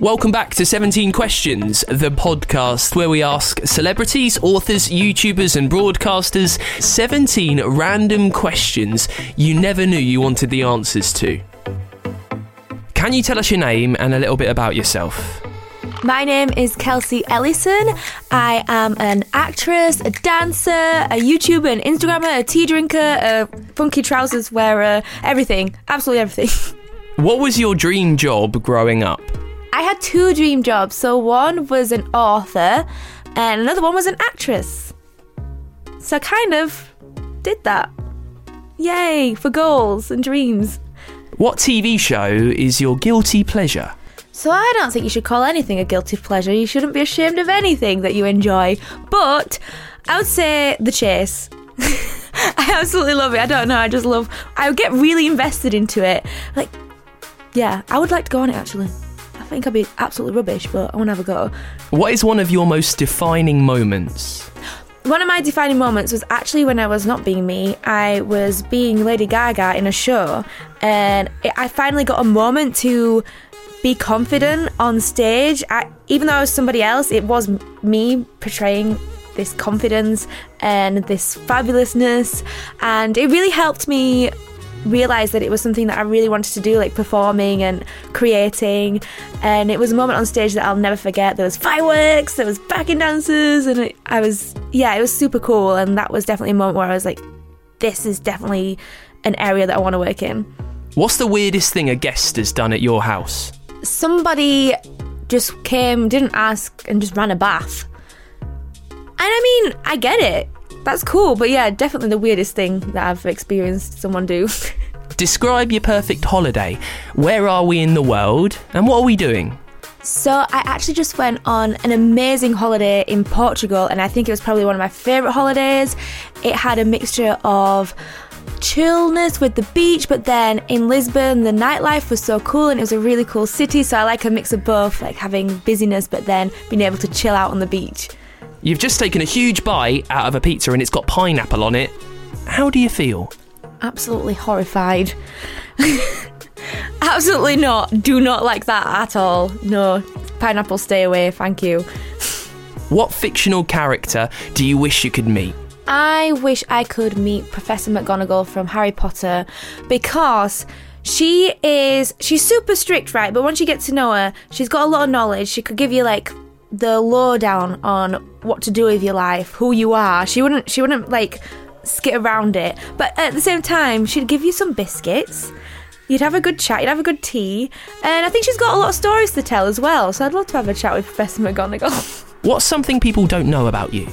Welcome back to 17 Questions, the podcast where we ask celebrities, authors, YouTubers, and broadcasters 17 random questions you never knew you wanted the answers to. Can you tell us your name and a little bit about yourself? My name is Kelsey Ellison. I am an actress, a dancer, a YouTuber, an Instagrammer, a tea drinker, a funky trousers wearer, everything. Absolutely everything. What was your dream job growing up? I had two dream jobs. So one was an author, and another one was an actress. So I kind of did that. Yay for goals and dreams. What TV show is your guilty pleasure? So I don't think you should call anything a guilty pleasure. You shouldn't be ashamed of anything that you enjoy. But I would say The Chase. I absolutely love it. I don't know. I just love. I would get really invested into it. Like, yeah, I would like to go on it actually. I think I'd be absolutely rubbish, but I want to have a go. What is one of your most defining moments? One of my defining moments was actually when I was not being me. I was being Lady Gaga in a show, and it, I finally got a moment to be confident on stage. I, even though I was somebody else, it was me portraying this confidence and this fabulousness, and it really helped me realize that it was something that I really wanted to do, like performing and creating. And it was a moment on stage that I'll never forget. There was fireworks, there was backing dancers, and it, I was, yeah, it was super cool. And that was definitely a moment where I was like, this is definitely an area that I want to work in. What's the weirdest thing a guest has done at your house? Somebody just came, didn't ask, and just ran a bath. And I mean, I get it. That's cool, but yeah, definitely the weirdest thing that I've experienced someone do. Describe your perfect holiday. Where are we in the world and what are we doing? So, I actually just went on an amazing holiday in Portugal, and I think it was probably one of my favourite holidays. It had a mixture of chillness with the beach, but then in Lisbon, the nightlife was so cool and it was a really cool city. So, I like a mix of both, like having busyness, but then being able to chill out on the beach. You've just taken a huge bite out of a pizza and it's got pineapple on it. How do you feel? Absolutely horrified. Absolutely not. Do not like that at all. No. Pineapple, stay away. Thank you. What fictional character do you wish you could meet? I wish I could meet Professor McGonagall from Harry Potter because she is she's super strict, right? But once you get to know her, she's got a lot of knowledge. She could give you like the lowdown on what to do with your life, who you are. She wouldn't she wouldn't like skit around it. But at the same time, she'd give you some biscuits. You'd have a good chat, you'd have a good tea. And I think she's got a lot of stories to tell as well. So I'd love to have a chat with Professor McGonagall. What's something people don't know about you?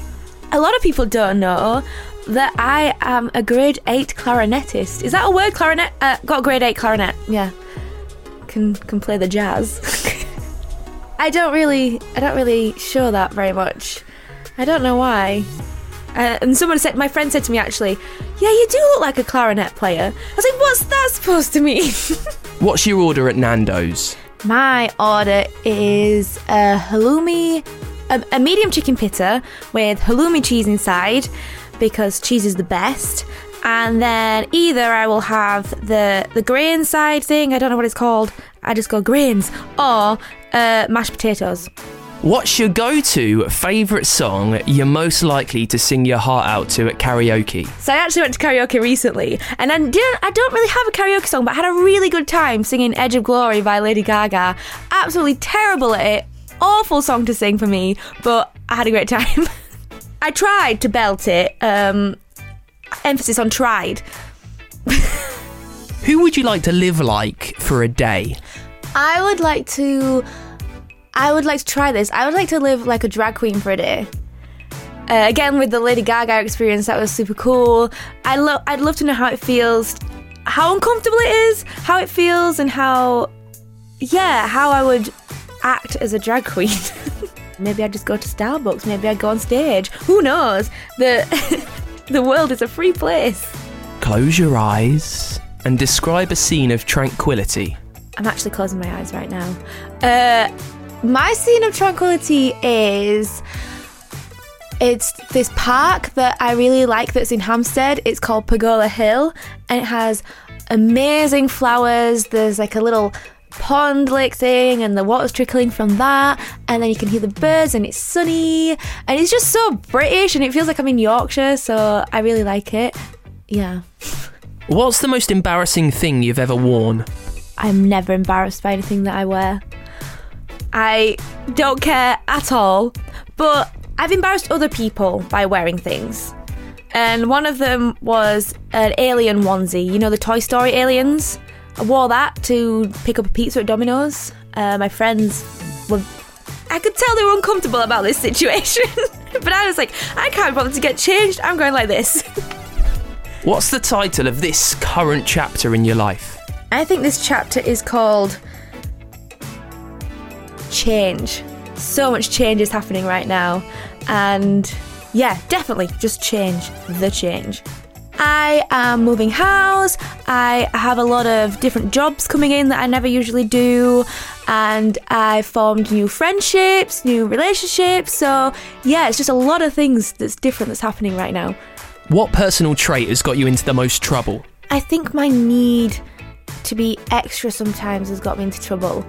a lot of people don't know that I am a grade 8 clarinetist. Is that a word? Clarinet? Uh, got a grade 8 clarinet. Yeah. Can can play the jazz. I don't really I don't really show that very much. I don't know why. Uh, and someone said, my friend said to me actually, yeah, you do look like a clarinet player. I was like, what's that supposed to mean? What's your order at Nando's? My order is a halloumi, a, a medium chicken pita with halloumi cheese inside because cheese is the best. And then either I will have the the grain side thing, I don't know what it's called. I just go grains or uh, mashed potatoes. What's your go to favourite song you're most likely to sing your heart out to at karaoke? So I actually went to karaoke recently, and I didn't. I don't really have a karaoke song, but I had a really good time singing "Edge of Glory" by Lady Gaga. Absolutely terrible at it, awful song to sing for me, but I had a great time. I tried to belt it. Um, emphasis on tried. Who would you like to live like for a day? I would like to. I would like to try this. I would like to live like a drag queen for a day. Uh, again, with the Lady Gaga experience, that was super cool. I love. I'd love to know how it feels, how uncomfortable it is, how it feels, and how, yeah, how I would act as a drag queen. maybe I'd just go to Starbucks. Maybe I'd go on stage. Who knows? The the world is a free place. Close your eyes and describe a scene of tranquility. I'm actually closing my eyes right now. Uh, my scene of tranquility is it's this park that I really like that's in Hampstead. It's called Pergola Hill and it has amazing flowers. There's like a little pond lake thing and the water's trickling from that and then you can hear the birds and it's sunny and it's just so British and it feels like I'm in Yorkshire so I really like it. Yeah. What's the most embarrassing thing you've ever worn? I'm never embarrassed by anything that I wear. I don't care at all, but I've embarrassed other people by wearing things. And one of them was an alien onesie. You know the Toy Story aliens? I wore that to pick up a pizza at Domino's. Uh, my friends were. I could tell they were uncomfortable about this situation. but I was like, I can't bother to get changed. I'm going like this. What's the title of this current chapter in your life? I think this chapter is called Change. So much change is happening right now. And yeah, definitely just change. The change. I am moving house. I have a lot of different jobs coming in that I never usually do. And I formed new friendships, new relationships. So, yeah, it's just a lot of things that's different that's happening right now. What personal trait has got you into the most trouble? I think my need to be extra sometimes has got me into trouble.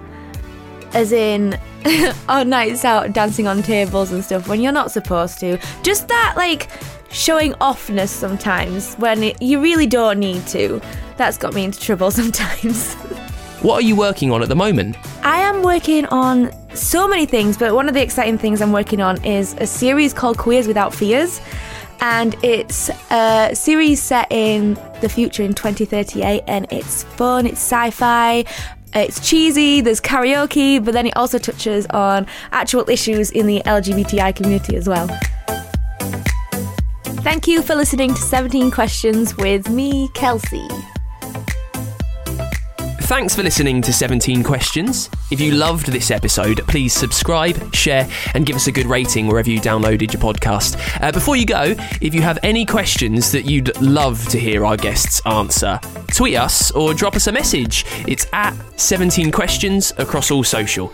As in, on nights out dancing on tables and stuff when you're not supposed to. Just that, like, showing offness sometimes when it, you really don't need to. That's got me into trouble sometimes. What are you working on at the moment? I am working on so many things, but one of the exciting things I'm working on is a series called Queers Without Fears. And it's a series set in the future in 2038, and it's fun, it's sci fi, it's cheesy, there's karaoke, but then it also touches on actual issues in the LGBTI community as well. Thank you for listening to 17 Questions with me, Kelsey. Thanks for listening to 17 Questions. If you loved this episode, please subscribe, share, and give us a good rating wherever you downloaded your podcast. Uh, before you go, if you have any questions that you'd love to hear our guests answer, tweet us or drop us a message. It's at 17 Questions across all social.